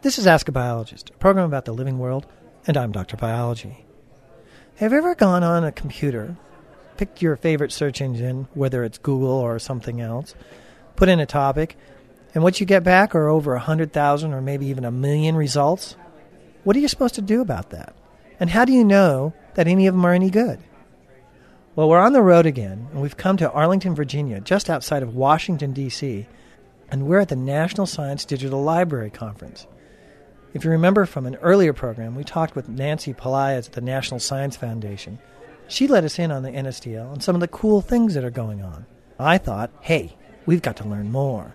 This is Ask a Biologist, a program about the living world, and I'm Dr. Biology. Have you ever gone on a computer, picked your favorite search engine, whether it's Google or something else, put in a topic, and what you get back are over a 100,000 or maybe even a million results? What are you supposed to do about that? And how do you know that any of them are any good? Well, we're on the road again, and we've come to Arlington, Virginia, just outside of Washington, D.C., and we're at the National Science Digital Library Conference. If you remember from an earlier program, we talked with Nancy Pelaez at the National Science Foundation. She let us in on the NSDL and some of the cool things that are going on. I thought, hey, we've got to learn more.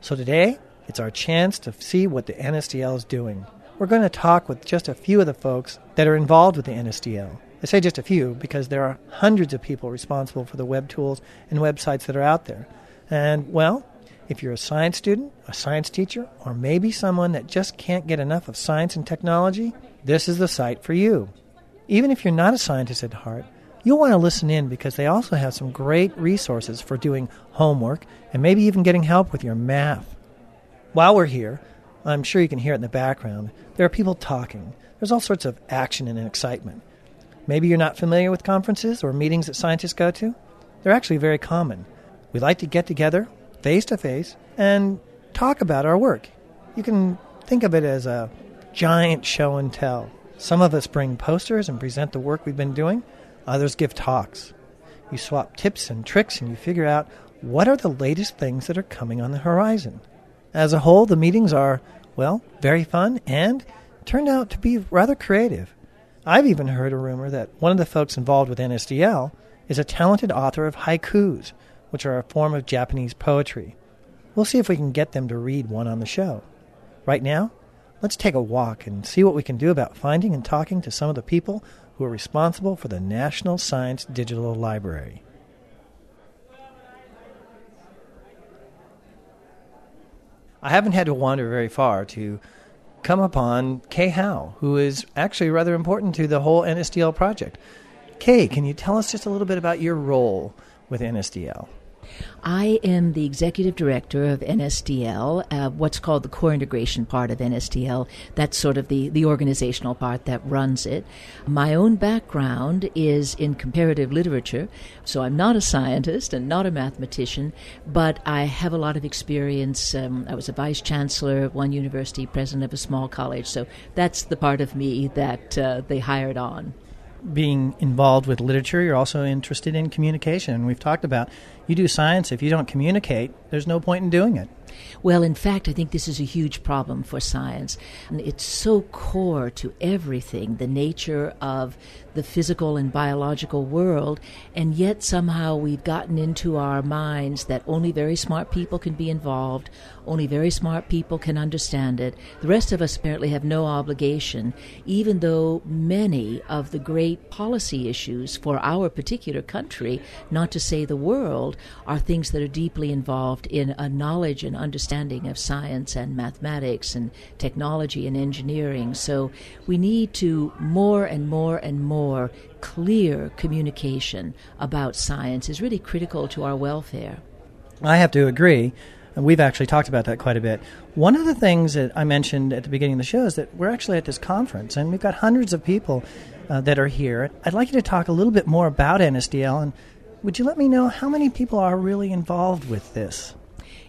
So today, it's our chance to see what the NSDL is doing. We're going to talk with just a few of the folks that are involved with the NSDL. I say just a few because there are hundreds of people responsible for the web tools and websites that are out there. And, well, if you're a science student, a science teacher, or maybe someone that just can't get enough of science and technology, this is the site for you. Even if you're not a scientist at heart, you'll want to listen in because they also have some great resources for doing homework and maybe even getting help with your math. While we're here, I'm sure you can hear it in the background, there are people talking. There's all sorts of action and excitement. Maybe you're not familiar with conferences or meetings that scientists go to. They're actually very common. We like to get together face to face and talk about our work. You can think of it as a giant show and tell. Some of us bring posters and present the work we've been doing, others give talks. You swap tips and tricks and you figure out what are the latest things that are coming on the horizon. As a whole, the meetings are, well, very fun and turned out to be rather creative. I've even heard a rumor that one of the folks involved with NSDL is a talented author of haikus, which are a form of Japanese poetry. We'll see if we can get them to read one on the show. Right now, let's take a walk and see what we can do about finding and talking to some of the people who are responsible for the National Science Digital Library. I haven't had to wander very far to come upon Kay Howe, who is actually rather important to the whole NSDL project. Kay, can you tell us just a little bit about your role with NSDL? I am the executive director of NSDL, uh, what's called the core integration part of NSDL. That's sort of the, the organizational part that runs it. My own background is in comparative literature, so I'm not a scientist and not a mathematician, but I have a lot of experience. Um, I was a vice chancellor at one university, president of a small college, so that's the part of me that uh, they hired on being involved with literature, you're also interested in communication. We've talked about you do science, if you don't communicate, there's no point in doing it. Well, in fact, I think this is a huge problem for science. It's so core to everything, the nature of the physical and biological world, and yet somehow we've gotten into our minds that only very smart people can be involved, only very smart people can understand it. The rest of us apparently have no obligation, even though many of the great policy issues for our particular country, not to say the world, are things that are deeply involved in a knowledge and understanding of science and mathematics and technology and engineering. So we need to more and more and more clear communication about science is really critical to our welfare. I have to agree. We've actually talked about that quite a bit. One of the things that I mentioned at the beginning of the show is that we're actually at this conference and we've got hundreds of people uh, that are here. I'd like you to talk a little bit more about NSDL and would you let me know how many people are really involved with this?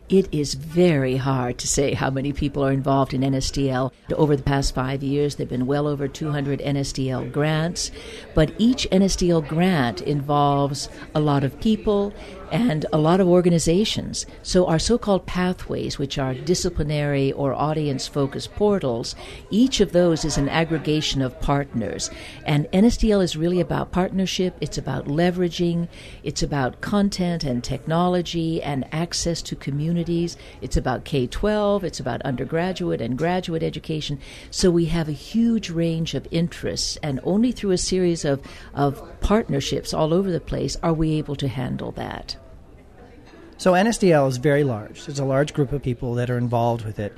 It is very hard to say how many people are involved in NSDL. Over the past five years, there have been well over 200 NSDL grants, but each NSDL grant involves a lot of people and a lot of organizations. So, our so called pathways, which are disciplinary or audience focused portals, each of those is an aggregation of partners. And NSDL is really about partnership, it's about leveraging, it's about content and technology and access to communities, it's about K 12, it's about undergraduate and graduate education. So, we have a huge range of interests, and only through a series of, of partnerships all over the place are we able to handle that. So NSDL is very large. There's a large group of people that are involved with it.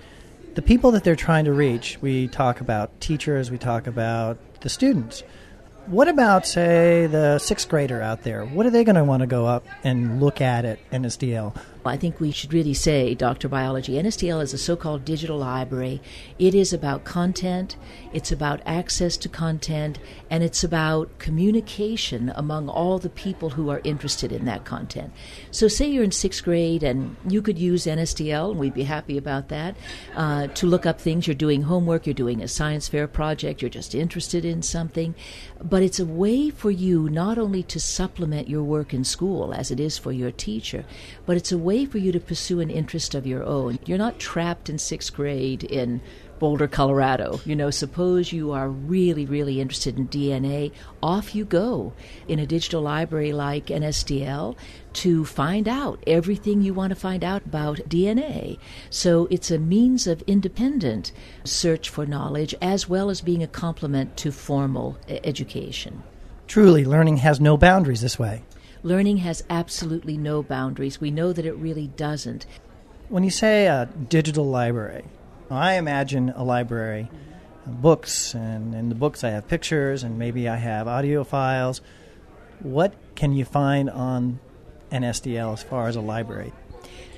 The people that they're trying to reach, we talk about teachers, we talk about the students. What about, say, the sixth grader out there? What are they going to want to go up and look at at NSDL? I think we should really say, Dr. Biology, NSDL is a so called digital library. It is about content, it's about access to content, and it's about communication among all the people who are interested in that content. So, say you're in sixth grade and you could use NSDL, and we'd be happy about that, uh, to look up things. You're doing homework, you're doing a science fair project, you're just interested in something. But it's a way for you not only to supplement your work in school, as it is for your teacher, but it's a way for you to pursue an interest of your own. You're not trapped in sixth grade in Boulder, Colorado. You know, suppose you are really, really interested in DNA, off you go in a digital library like NSDL to find out everything you want to find out about DNA. So it's a means of independent search for knowledge as well as being a complement to formal education. Truly, learning has no boundaries this way. Learning has absolutely no boundaries. We know that it really doesn't. When you say a digital library, I imagine a library, books, and in the books I have pictures, and maybe I have audio files. What can you find on NSDL as far as a library?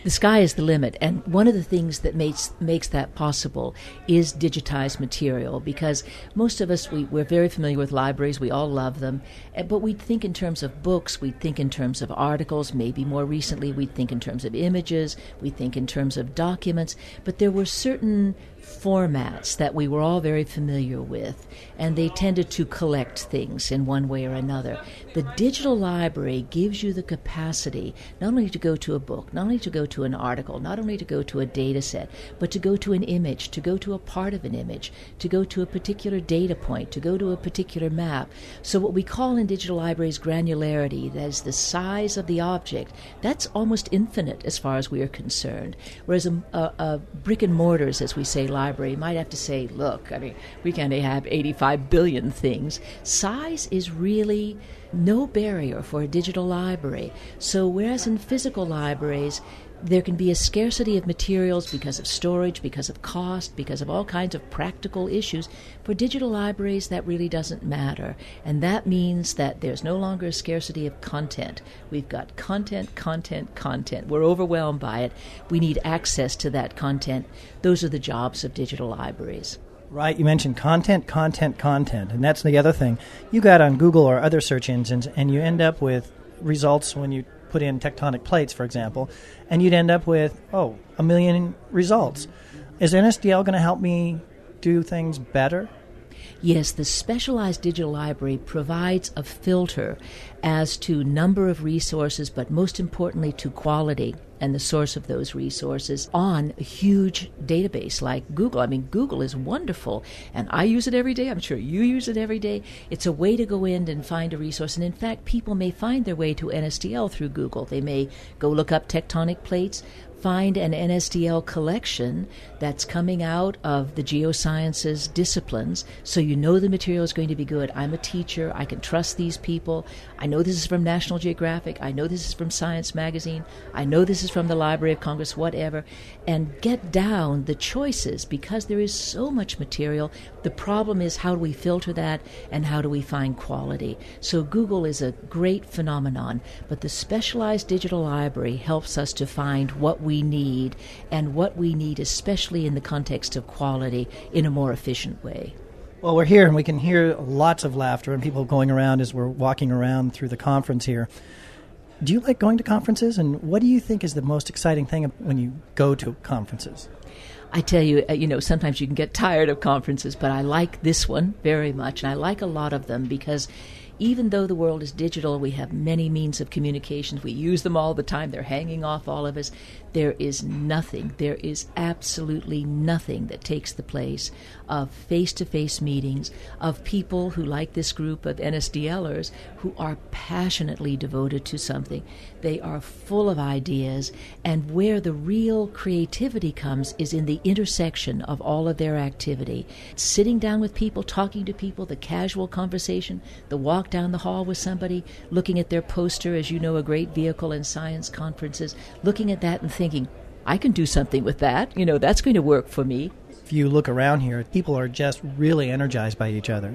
The sky is the limit. And one of the things that makes makes that possible is digitized material because most of us we, we're very familiar with libraries, we all love them, eh, but we think in terms of books, we think in terms of articles, maybe more recently we think in terms of images, we think in terms of documents, but there were certain formats that we were all very familiar with, and they tended to collect things in one way or another. The digital library gives you the capacity not only to go to a book, not only to go to an article, not only to go to a data set, but to go to an image, to go to a part of an image, to go to a particular data point, to go to a particular map. So, what we call in digital libraries granularity, that is the size of the object, that's almost infinite as far as we are concerned. Whereas a, a, a brick and mortars, as we say, library might have to say, look, I mean, we can have 85 billion things. Size is really no barrier for a digital library. So, whereas in physical libraries, there can be a scarcity of materials because of storage, because of cost, because of all kinds of practical issues. For digital libraries, that really doesn't matter. And that means that there's no longer a scarcity of content. We've got content, content, content. We're overwhelmed by it. We need access to that content. Those are the jobs of digital libraries. Right, you mentioned content, content, content. And that's the other thing. You got on Google or other search engines, and you end up with results when you put in tectonic plates, for example, and you'd end up with, oh, a million results. Is NSDL going to help me do things better? Yes, the specialized digital library provides a filter as to number of resources, but most importantly to quality and the source of those resources on a huge database like Google. I mean, Google is wonderful, and I use it every day. I'm sure you use it every day. It's a way to go in and find a resource. And in fact, people may find their way to NSDL through Google. They may go look up tectonic plates, find an NSDL collection that's coming out of the geosciences disciplines so you know the material is going to be good. I'm a teacher. I can trust these people. I know this is from National Geographic. I know this is from Science Magazine. I know this is from the Library of Congress, whatever. And get down the choices because there is so much material. The problem is how do we filter that and how do we find quality? So Google is a great phenomenon, but the specialized digital library helps us to find what we we need and what we need, especially in the context of quality, in a more efficient way. Well, we're here and we can hear lots of laughter and people going around as we're walking around through the conference here. Do you like going to conferences? And what do you think is the most exciting thing when you go to conferences? I tell you, uh, you know, sometimes you can get tired of conferences, but I like this one very much, and I like a lot of them because even though the world is digital, we have many means of communications. We use them all the time. They're hanging off all of us. There is nothing, there is absolutely nothing that takes the place of face to face meetings of people who, like this group of NSDLers, who are passionately devoted to something. They are full of ideas, and where the real creativity comes is in the intersection of all of their activity. Sitting down with people, talking to people, the casual conversation, the walk down the hall with somebody, looking at their poster, as you know, a great vehicle in science conferences, looking at that and thinking, thinking, I can do something with that. You know, that's going to work for me. If you look around here, people are just really energized by each other.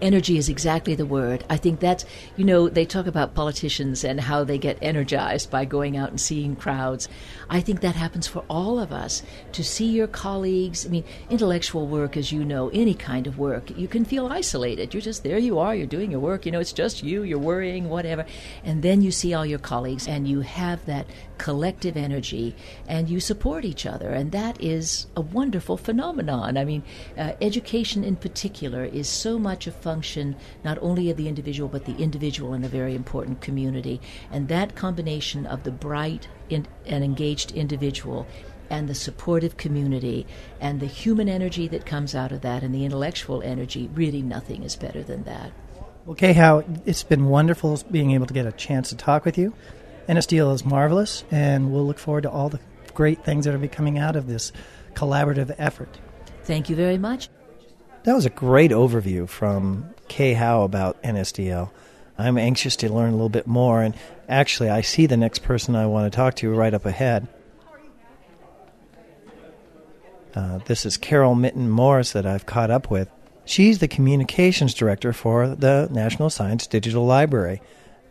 Energy is exactly the word. I think that's, you know, they talk about politicians and how they get energized by going out and seeing crowds. I think that happens for all of us to see your colleagues. I mean, intellectual work, as you know, any kind of work, you can feel isolated. You're just there, you are, you're doing your work, you know, it's just you, you're worrying, whatever. And then you see all your colleagues and you have that collective energy and you support each other. And that is a wonderful phenomenon. I mean, uh, education in particular is so much a function not only of the individual, but the individual in a very important community. And that combination of the bright and engaged individual and the supportive community and the human energy that comes out of that and the intellectual energy, really nothing is better than that. Okay, Hal, it's been wonderful being able to get a chance to talk with you. NSDL is marvelous, and we'll look forward to all the great things that are be coming out of this collaborative effort. Thank you very much. That was a great overview from Kay Howe about NSDL. I'm anxious to learn a little bit more, and actually, I see the next person I want to talk to right up ahead. Uh, this is Carol Minton Morris that I've caught up with. She's the communications director for the National Science Digital Library.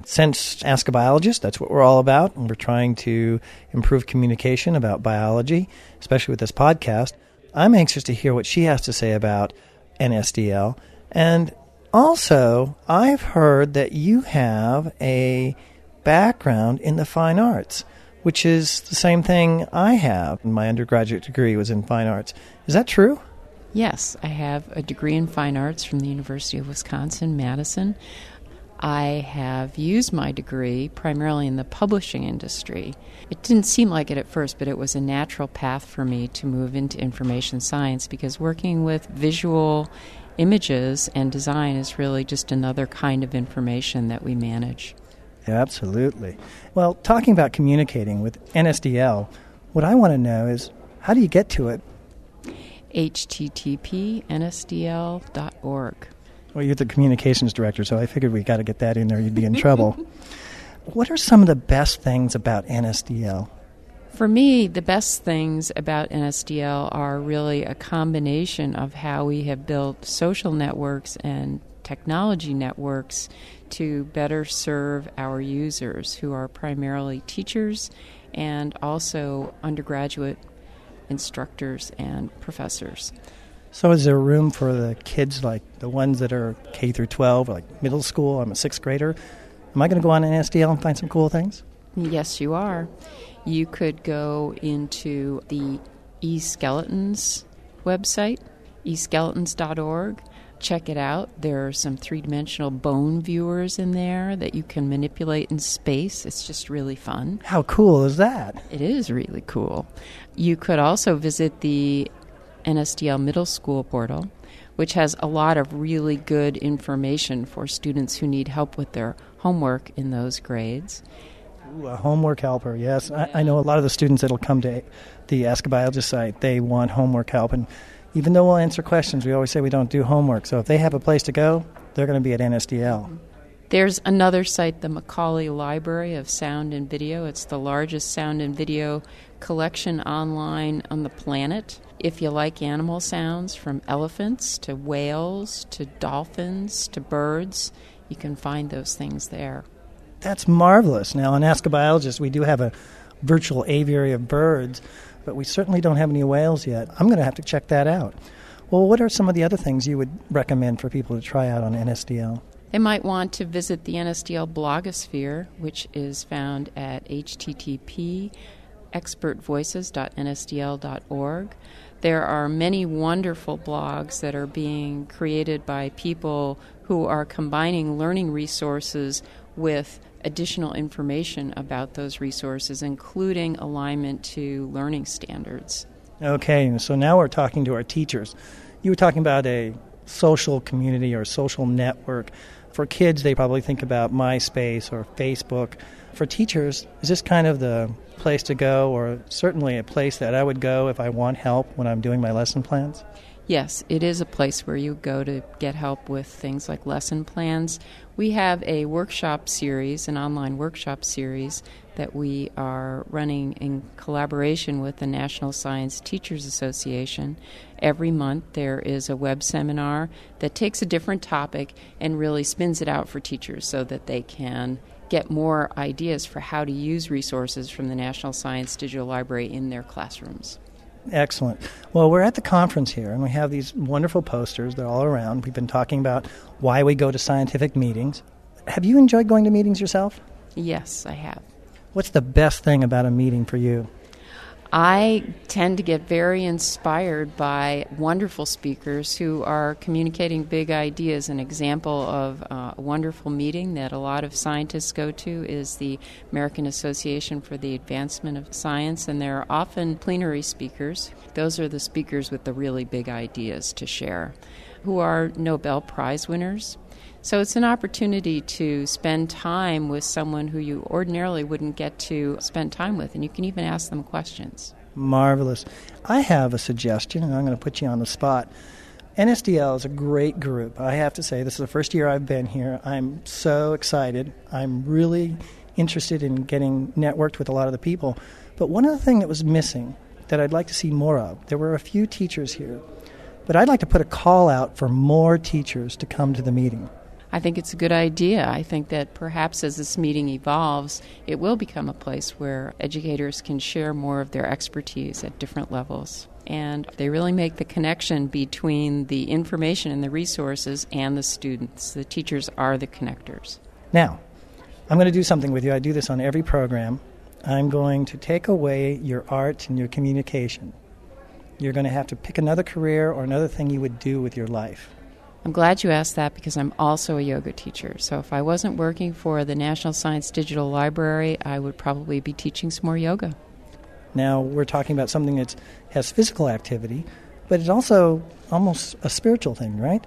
Since Ask a Biologist, that's what we're all about, and we're trying to improve communication about biology, especially with this podcast. I'm anxious to hear what she has to say about NSDL. And also, I've heard that you have a background in the fine arts, which is the same thing I have. My undergraduate degree was in fine arts. Is that true? Yes, I have a degree in fine arts from the University of Wisconsin Madison. I have used my degree primarily in the publishing industry. It didn't seem like it at first, but it was a natural path for me to move into information science because working with visual images and design is really just another kind of information that we manage. Absolutely. Well, talking about communicating with NSDL, what I want to know is how do you get to it? http nsdl.org. Well, you're the communications director, so I figured we got to get that in there. You'd be in trouble. what are some of the best things about NSDL? For me, the best things about NSDL are really a combination of how we have built social networks and technology networks to better serve our users, who are primarily teachers and also undergraduate instructors and professors. So, is there room for the kids, like the ones that are K through 12, like middle school? I'm a sixth grader. Am I going to go on NSDL and find some cool things? Yes, you are. You could go into the eSkeletons website, eskeletons.org. Check it out. There are some three dimensional bone viewers in there that you can manipulate in space. It's just really fun. How cool is that? It is really cool. You could also visit the NSDL Middle School portal, which has a lot of really good information for students who need help with their homework in those grades. Ooh, a homework helper, yes. I, I, know a lot of the students that'll come to the Ask a Biologist site, they want homework help. And even though we'll answer questions, we always say we don't do homework. So if they have a place to go, they're going to be at NSDL. Mm-hmm. There's another site, the Macaulay Library of Sound and Video. It's the largest sound and video collection online on the planet. If you like animal sounds, from elephants to whales to dolphins to birds, you can find those things there. That's marvelous. Now, on Ask a Biologist, we do have a virtual aviary of birds, but we certainly don't have any whales yet. I'm going to have to check that out. Well, what are some of the other things you would recommend for people to try out on NSDL? They might want to visit the NSDL blogosphere, which is found at http expertvoices.nsdl.org. There are many wonderful blogs that are being created by people who are combining learning resources with additional information about those resources, including alignment to learning standards. Okay, so now we're talking to our teachers. You were talking about a social community or social network. For kids, they probably think about MySpace or Facebook. For teachers, is this kind of the place to go, or certainly a place that I would go if I want help when I'm doing my lesson plans? Yes, it is a place where you go to get help with things like lesson plans. We have a workshop series, an online workshop series, that we are running in collaboration with the National Science Teachers Association. Every month there is a web seminar that takes a different topic and really spins it out for teachers so that they can get more ideas for how to use resources from the National Science Digital Library in their classrooms. Excellent. Well, we're at the conference here, and we have these wonderful posters. They're all around. We've been talking about why we go to scientific meetings. Have you enjoyed going to meetings yourself? Yes, I have. What's the best thing about a meeting for you? I tend to get very inspired by wonderful speakers who are communicating big ideas. An example of uh, a wonderful meeting that a lot of scientists go to is the American Association for the Advancement of Science, and there are often plenary speakers. Those are the speakers with the really big ideas to share, who are Nobel Prize winners. So it's an opportunity to spend time with someone who you ordinarily wouldn't get to spend time with, and you can even ask them questions. Marvelous. I have a suggestion, and I'm going to put you on the spot. NSDL is a great group. I have to say, this is the first year I've been here. I'm so excited. I'm really interested in getting networked with a lot of the people. But one other thing that was missing that I'd like to see more of, there were a few teachers here, but I'd like to put a call out for more teachers to come to the meeting. I think it's a good idea. I think that perhaps as this meeting evolves, it will become a place where educators can share more of their expertise at different levels. And they really make the connection between the information and the resources and the students. The teachers are the connectors. Now, I'm going to do something with you. I do this on every program. I'm going to take away your art and your communication. You're going to have to pick another career or another thing you would do with your life. I'm glad you asked that because I'm also a yoga teacher. So if I wasn't working for the National Science Digital Library, I would probably be teaching some more yoga. Now we're talking about something that has physical activity, but it's also almost a spiritual thing, right?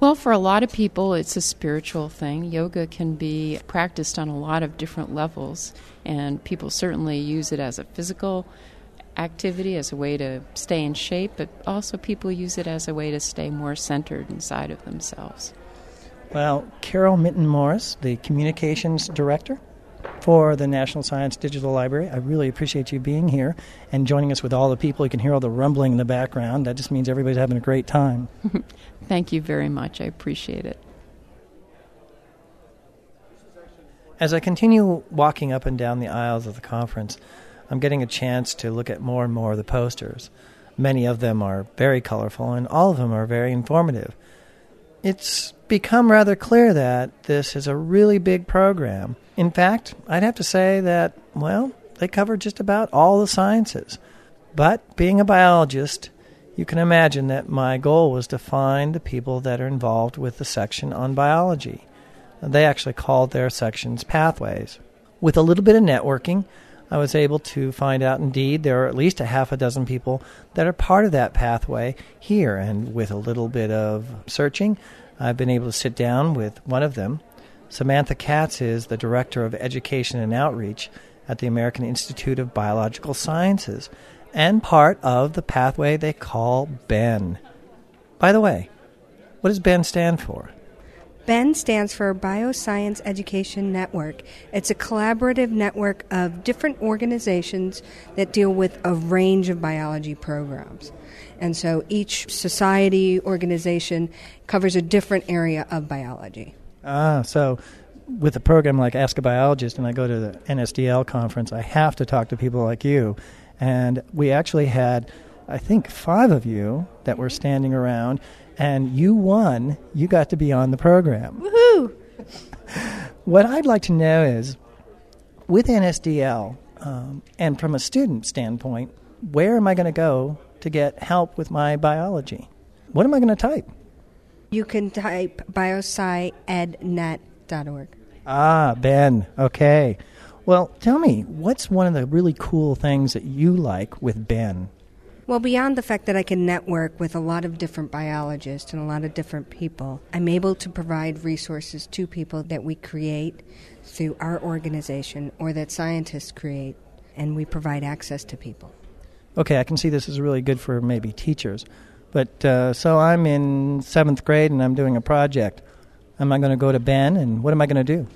Well, for a lot of people, it's a spiritual thing. Yoga can be practiced on a lot of different levels, and people certainly use it as a physical activity as a way to stay in shape, but also people use it as a way to stay more centered inside of themselves. Well, Carol Minton Morris, the communications director for the National Science Digital Library, I really appreciate you being here and joining us with all the people. You can hear all the rumbling in the background. That just means everybody's having a great time. Thank you very much. I appreciate it. As I continue walking up and down the aisles of the conference, I'm getting a chance to look at more and more of the posters. Many of them are very colorful, and all of them are very informative. It's become rather clear that this is a really big program. In fact, I'd have to say that, well, they cover just about all the sciences. But being a biologist, you can imagine that my goal was to find the people that are involved with the section on biology. They actually called their sections pathways. With a little bit of networking, I was able to find out indeed there are at least a half a dozen people that are part of that pathway here. And with a little bit of searching, I've been able to sit down with one of them. Samantha Katz is the Director of Education and Outreach at the American Institute of Biological Sciences and part of the pathway they call BEN. By the way, what does BEN stand for? BEN stands for Bioscience Education Network. It's a collaborative network of different organizations that deal with a range of biology programs. And so each society organization covers a different area of biology. Ah, so with a program like Ask a Biologist and I go to the NSDL conference, I have to talk to people like you. And we actually had, I think, five of you that were standing around and you won. You got to be on the program. Woohoo! what I'd like to know is, with NSDL, um, and from a student standpoint, where am I going to go to get help with my biology? What am I going to type? You can type biosciednet.org. Ah, Ben. Okay. Well, tell me, what's one of the really cool things that you like with Ben? Well, beyond the fact that I can network with a lot of different biologists and a lot of different people, I'm able to provide resources to people that we create through our organization or that scientists create, and we provide access to people. Okay, I can see this is really good for maybe teachers. But uh, so I'm in seventh grade and I'm doing a project. Am I going to go to Ben and what am I going to do?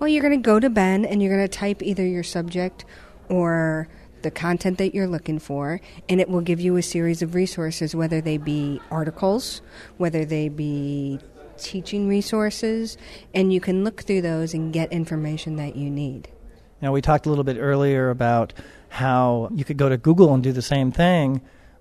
Well, you're going to go to Ben and you're going to type either your subject or the content that you're looking for, and it will give you a series of resources, whether they be articles, whether they be teaching resources, and you can look through those and get information that you need. Now, we talked a little bit earlier about how you could go to Google and do the same thing,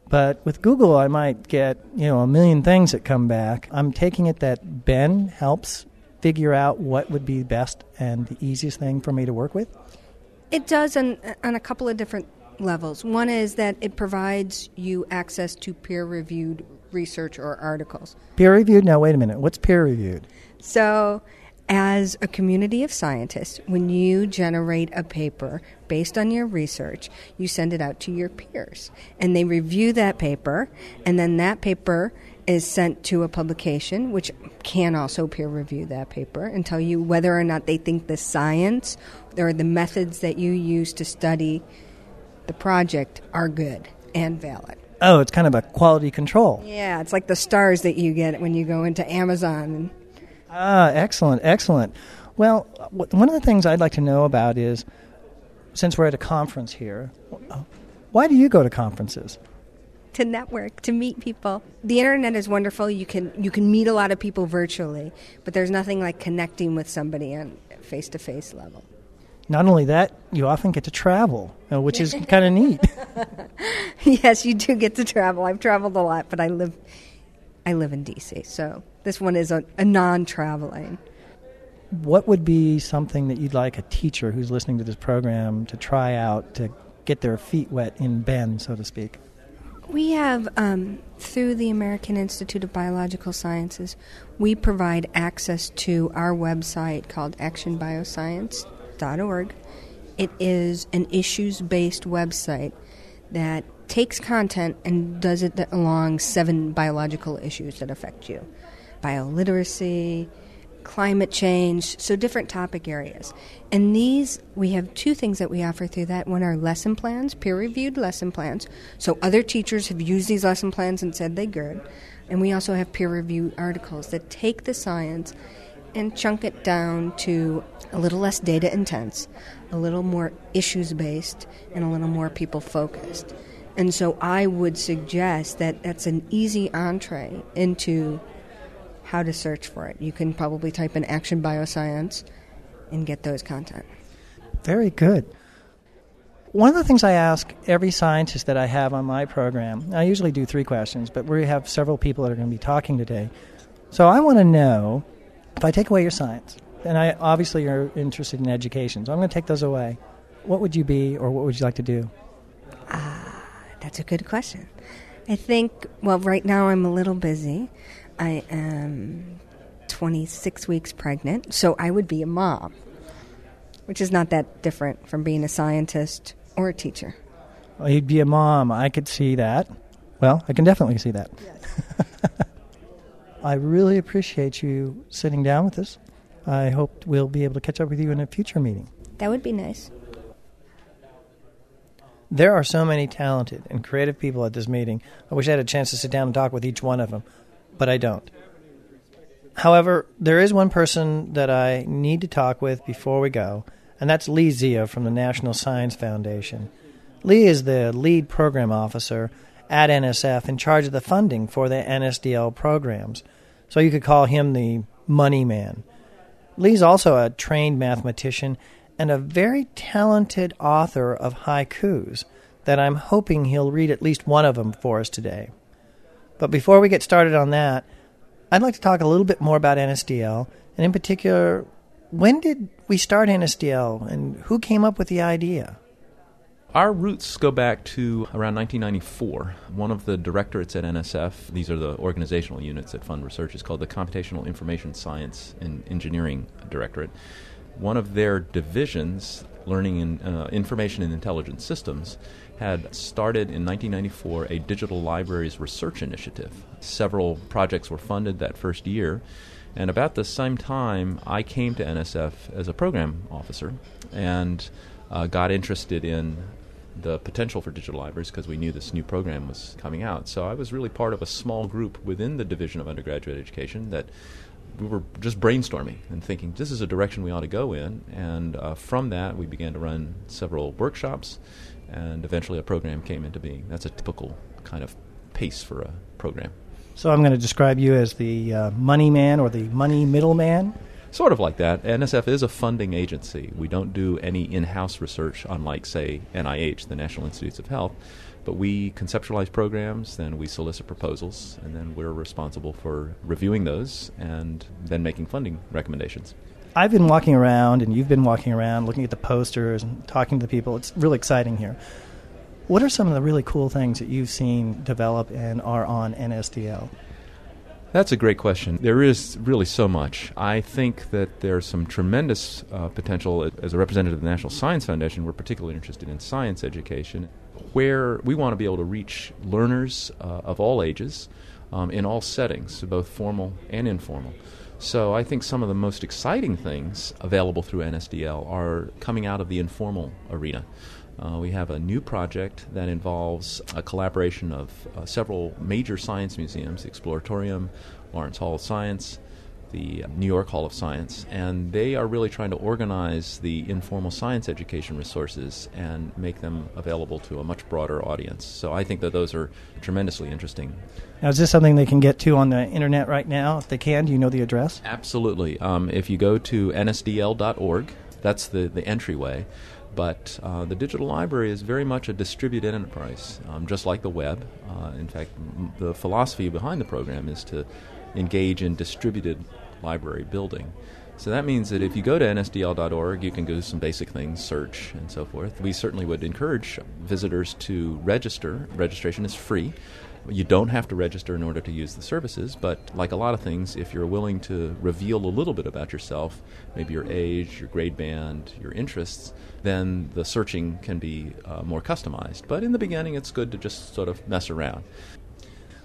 but with Google, I might get you know a million things that come back. I'm taking it that Ben helps figure out what would be best and the easiest thing for me to work with. It does on, on a couple of different levels. One is that it provides you access to peer reviewed research or articles. Peer reviewed? Now, wait a minute. What's peer reviewed? So, as a community of scientists, when you generate a paper based on your research, you send it out to your peers. And they review that paper, and then that paper is sent to a publication, which can also peer review that paper and tell you whether or not they think the science or the methods that you use to study the project are good and valid. Oh, it's kind of a quality control. Yeah, it's like the stars that you get when you go into Amazon. Ah, excellent, excellent. Well, one of the things I'd like to know about is since we're at a conference here, why do you go to conferences? To network, to meet people. The internet is wonderful. You can you can meet a lot of people virtually, but there's nothing like connecting with somebody on face to face level. Not only that, you often get to travel, uh, which is kind of neat. yes, you do get to travel. I've traveled a lot, but I live I live in DC, so this one is a, a non-traveling. What would be something that you'd like a teacher who's listening to this program to try out to get their feet wet in Ben, so to speak? We have, um, through the American Institute of Biological Sciences, we provide access to our website called actionbioscience.org. It is an issues based website that takes content and does it along seven biological issues that affect you bioliteracy, climate change, so different topic areas. And these, we have two things that we offer through that. One are lesson plans, peer reviewed lesson plans. So other teachers have used these lesson plans and said they're good. And we also have peer reviewed articles that take the science and chunk it down to a little less data intense, a little more issues based, and a little more people focused. And so I would suggest that that's an easy entree into how to search for it. You can probably type in Action Bioscience and get those content. Very good. One of the things I ask every scientist that I have on my program, I usually do three questions, but we have several people that are going to be talking today. So I want to know if I take away your science, and I obviously you're interested in education, so I'm going to take those away. What would you be, or what would you like to do? Ah, that's a good question. I think, well, right now I'm a little busy. I am 26 weeks pregnant, so I would be a mom, which is not that different from being a scientist or a teacher. Well, you'd be a mom. I could see that. Well, I can definitely see that. Yes. I really appreciate you sitting down with us. I hope we'll be able to catch up with you in a future meeting. That would be nice. There are so many talented and creative people at this meeting. I wish I had a chance to sit down and talk with each one of them but I don't. However, there is one person that I need to talk with before we go, and that's Lee Zia from the National Science Foundation. Lee is the lead program officer at NSF in charge of the funding for the NSDL programs, so you could call him the money man. Lee's also a trained mathematician and a very talented author of haikus that I'm hoping he'll read at least one of them for us today. But before we get started on that, I'd like to talk a little bit more about NSDL, and in particular, when did we start NSDL and who came up with the idea? Our roots go back to around 1994. One of the directorates at NSF, these are the organizational units that fund research, is called the Computer and Information Science and Engineering Directorate. One of their divisions, Learning in uh, Information and Intelligence Systems, had started in 1994 a digital libraries research initiative. Several projects were funded that first year. And about the same time, I came to NSF as a program officer and uh, got interested in the potential for digital libraries because we knew this new program was coming out. So I was really part of a small group within the Division of Undergraduate Education that we were just brainstorming and thinking this is a direction we ought to go in. And uh, from that, we began to run several workshops, and eventually a program came into being. That's a typical kind of pace for a program. So I'm going to describe you as the uh, money man or the money middleman. Sort of like that. NSF is a funding agency. We don't do any in house research, unlike, say, NIH, the National Institutes of Health. But we conceptualize programs, then we solicit proposals, and then we're responsible for reviewing those and then making funding recommendations. I've been walking around, and you've been walking around, looking at the posters and talking to the people. It's really exciting here. What are some of the really cool things that you've seen develop and are on NSDL? That's a great question. There is really so much. I think that there's some tremendous uh, potential. As a representative of the National Science Foundation, we're particularly interested in science education, where we want to be able to reach learners uh, of all ages um, in all settings, both formal and informal. So I think some of the most exciting things available through NSDL are coming out of the informal arena. Uh, we have a new project that involves a collaboration of uh, several major science museums the Exploratorium, Lawrence Hall of Science, the New York Hall of Science, and they are really trying to organize the informal science education resources and make them available to a much broader audience. So I think that those are tremendously interesting. Now, is this something they can get to on the internet right now? If they can, do you know the address? Absolutely. Um, if you go to nsdl.org, that's the, the entryway. But uh, the digital library is very much a distributed enterprise, um, just like the web. Uh, in fact, m- the philosophy behind the program is to engage in distributed library building. So that means that if you go to nsdl.org, you can do some basic things, search, and so forth. We certainly would encourage visitors to register. Registration is free. You don't have to register in order to use the services, but like a lot of things, if you're willing to reveal a little bit about yourself, maybe your age, your grade band, your interests, then the searching can be uh, more customized. But in the beginning, it's good to just sort of mess around.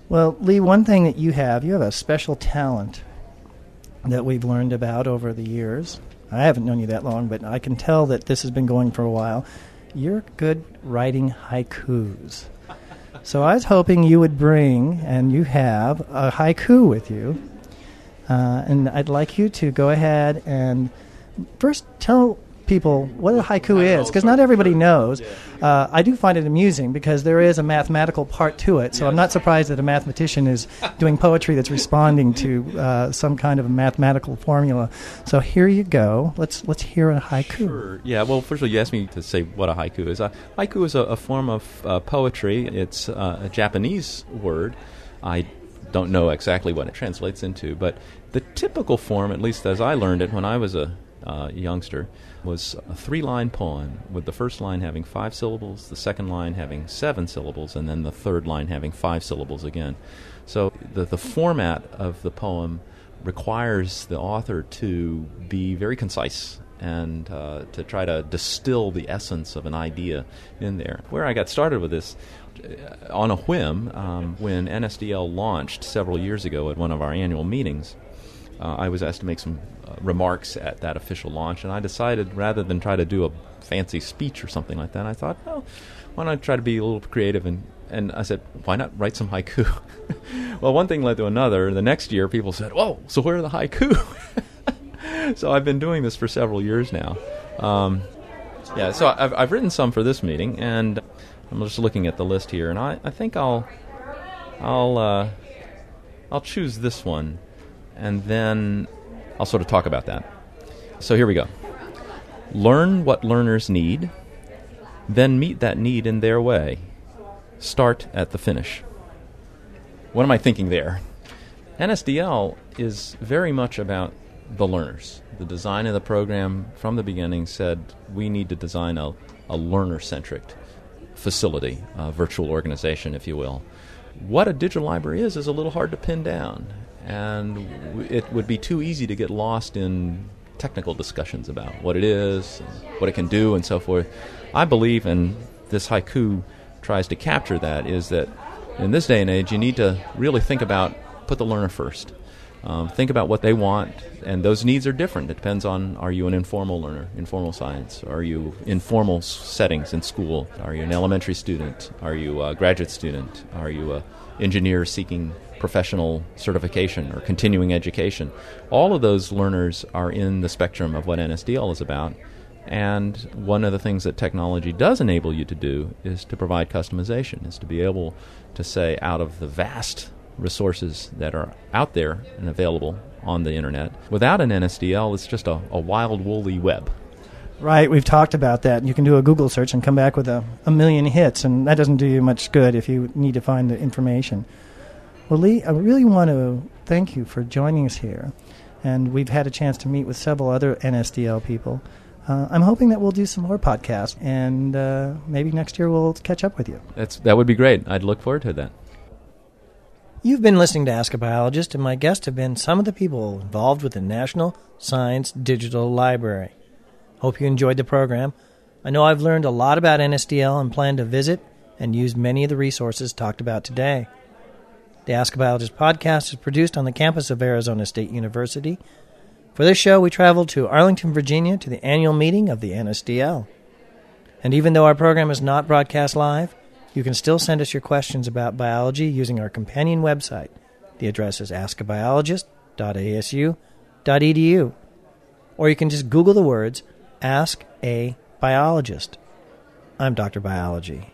Well, Lee, one thing that you have, you have a special talent that we've learned about over the years. I haven't known you that long, but I can tell that this has been going for a while. You're good writing haikus. So I was hoping you would bring, and you have, a haiku with you. Uh, and I'd like you to go ahead and first tell people what a haiku is, because not everybody knows. Uh, I do find it amusing because there is a mathematical part to it, so I'm not surprised that a mathematician is doing poetry that's responding to uh, some kind of a mathematical formula. So here you go. Let's let's hear a haiku. Sure. Yeah. Well, first of all, you asked me to say what a haiku is. A haiku is a, a form of uh, poetry. It's uh, a Japanese word. I don't know exactly what it translates into, but the typical form, at least as I learned it when I was a uh, youngster, was a three line poem, with the first line having five syllables, the second line having seven syllables, and then the third line having five syllables again. So the, the format of the poem requires the author to be very concise and uh, to try to distill the essence of an idea in there. Where I got started with this, uh, on a whim, um, when NSDL launched several years ago at one of our annual meetings, uh, I was asked to make some uh, remarks at that official launch, and I decided rather than try to do a fancy speech or something like that, I thought, well, why not try to be a little creative and and I said, why not write some haiku? well, one thing led to another. The next year, people said, "Whoa, so where are the haiku?" so I've been doing this for several years now. Um, yeah, so I've, I've written some for this meeting, and I'm just looking at the list here, and I, I think I'll I'll uh, I'll choose this one, and then I'll sort of talk about that. So here we go. Learn what learners need, then meet that need in their way. Start at the finish. What am I thinking there? NSDL is very much about the learners. The design of the program from the beginning said we need to design a, a learner centric facility, a virtual organization, if you will. What a digital library is is a little hard to pin down, and it would be too easy to get lost in technical discussions about what it is, what it can do, and so forth. I believe, and this haiku tries to capture that, is that in this day and age, you need to really think about put the learner first. Um, think about what they want, and those needs are different. It depends on are you an informal learner, informal science? Are you in formal settings in school? Are you an elementary student? Are you a graduate student? Are you a engineer seeking professional certification or continuing education. All of those learners are in the spectrum of what NSDL is about. And one of the things that technology does enable you to do is to provide customization, is to be able to say, out of the vast resources that are out there and available on the internet, without an NSDL, it's just a, a wild, woolly web. Right, we've talked about that. You can do a Google search and come back with a, a million hits, and that doesn't do you much good if you need to find the information. Well, Lee, I really want to thank you for joining us here. And we've had a chance to meet with several other NSDL people. Uh, I'm hoping that we'll do some more podcasts, and uh, maybe next year we'll catch up with you. That's, that would be great. I'd look forward to that. You've been listening to Ask a Biologist, and my guests have been some of the people involved with the National Science Digital Library. Hope you enjoyed the program. I know I've learned a lot about NSDL and plan to visit and use many of the resources talked about today. The Ask a Biologist podcast is produced on the campus of Arizona State University. For this show, we traveled to Arlington, Virginia to the annual meeting of the NSDL. And even though our program is not broadcast live, you can still send us your questions about biology using our companion website. The address is askabiologist.asu.edu. Or you can just Google the words Ask a Biologist. I'm Dr. Biology.